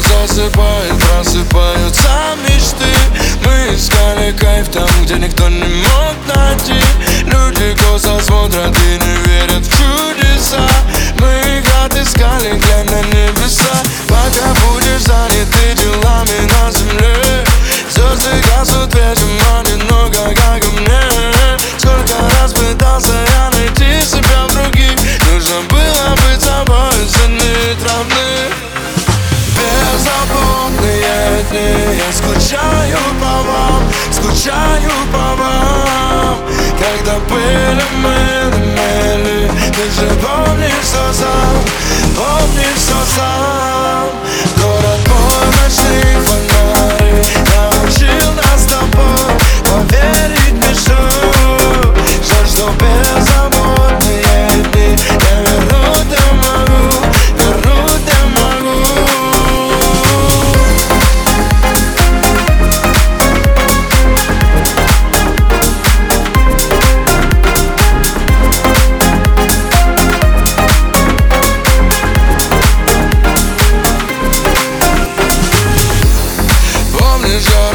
засыпает, просыпаются мечты. Мы искали кайф там, где никто не мог найти. Люди косо смотрят и не верят в чудеса. Мы их отыскали, глянь на небеса. Пока будешь занят делами на земле Дни Я скучаю по вам, скучаю по вам Когда были мы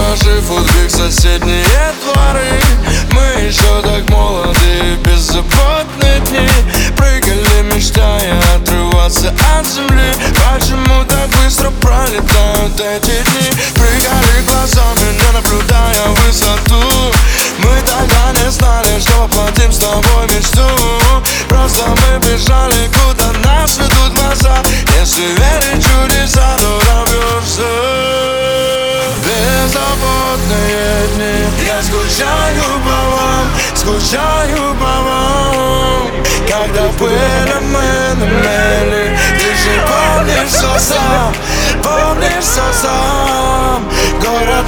Гаражи, футбик, соседние дворы. Мы еще так молоды, беззаботные дни. Прыгали, мечтая Беззаботные дни. Я скучаю по вам, скучаю по вам. Когда были мы на Ты же помнишь все сам, помнишь все сам. Город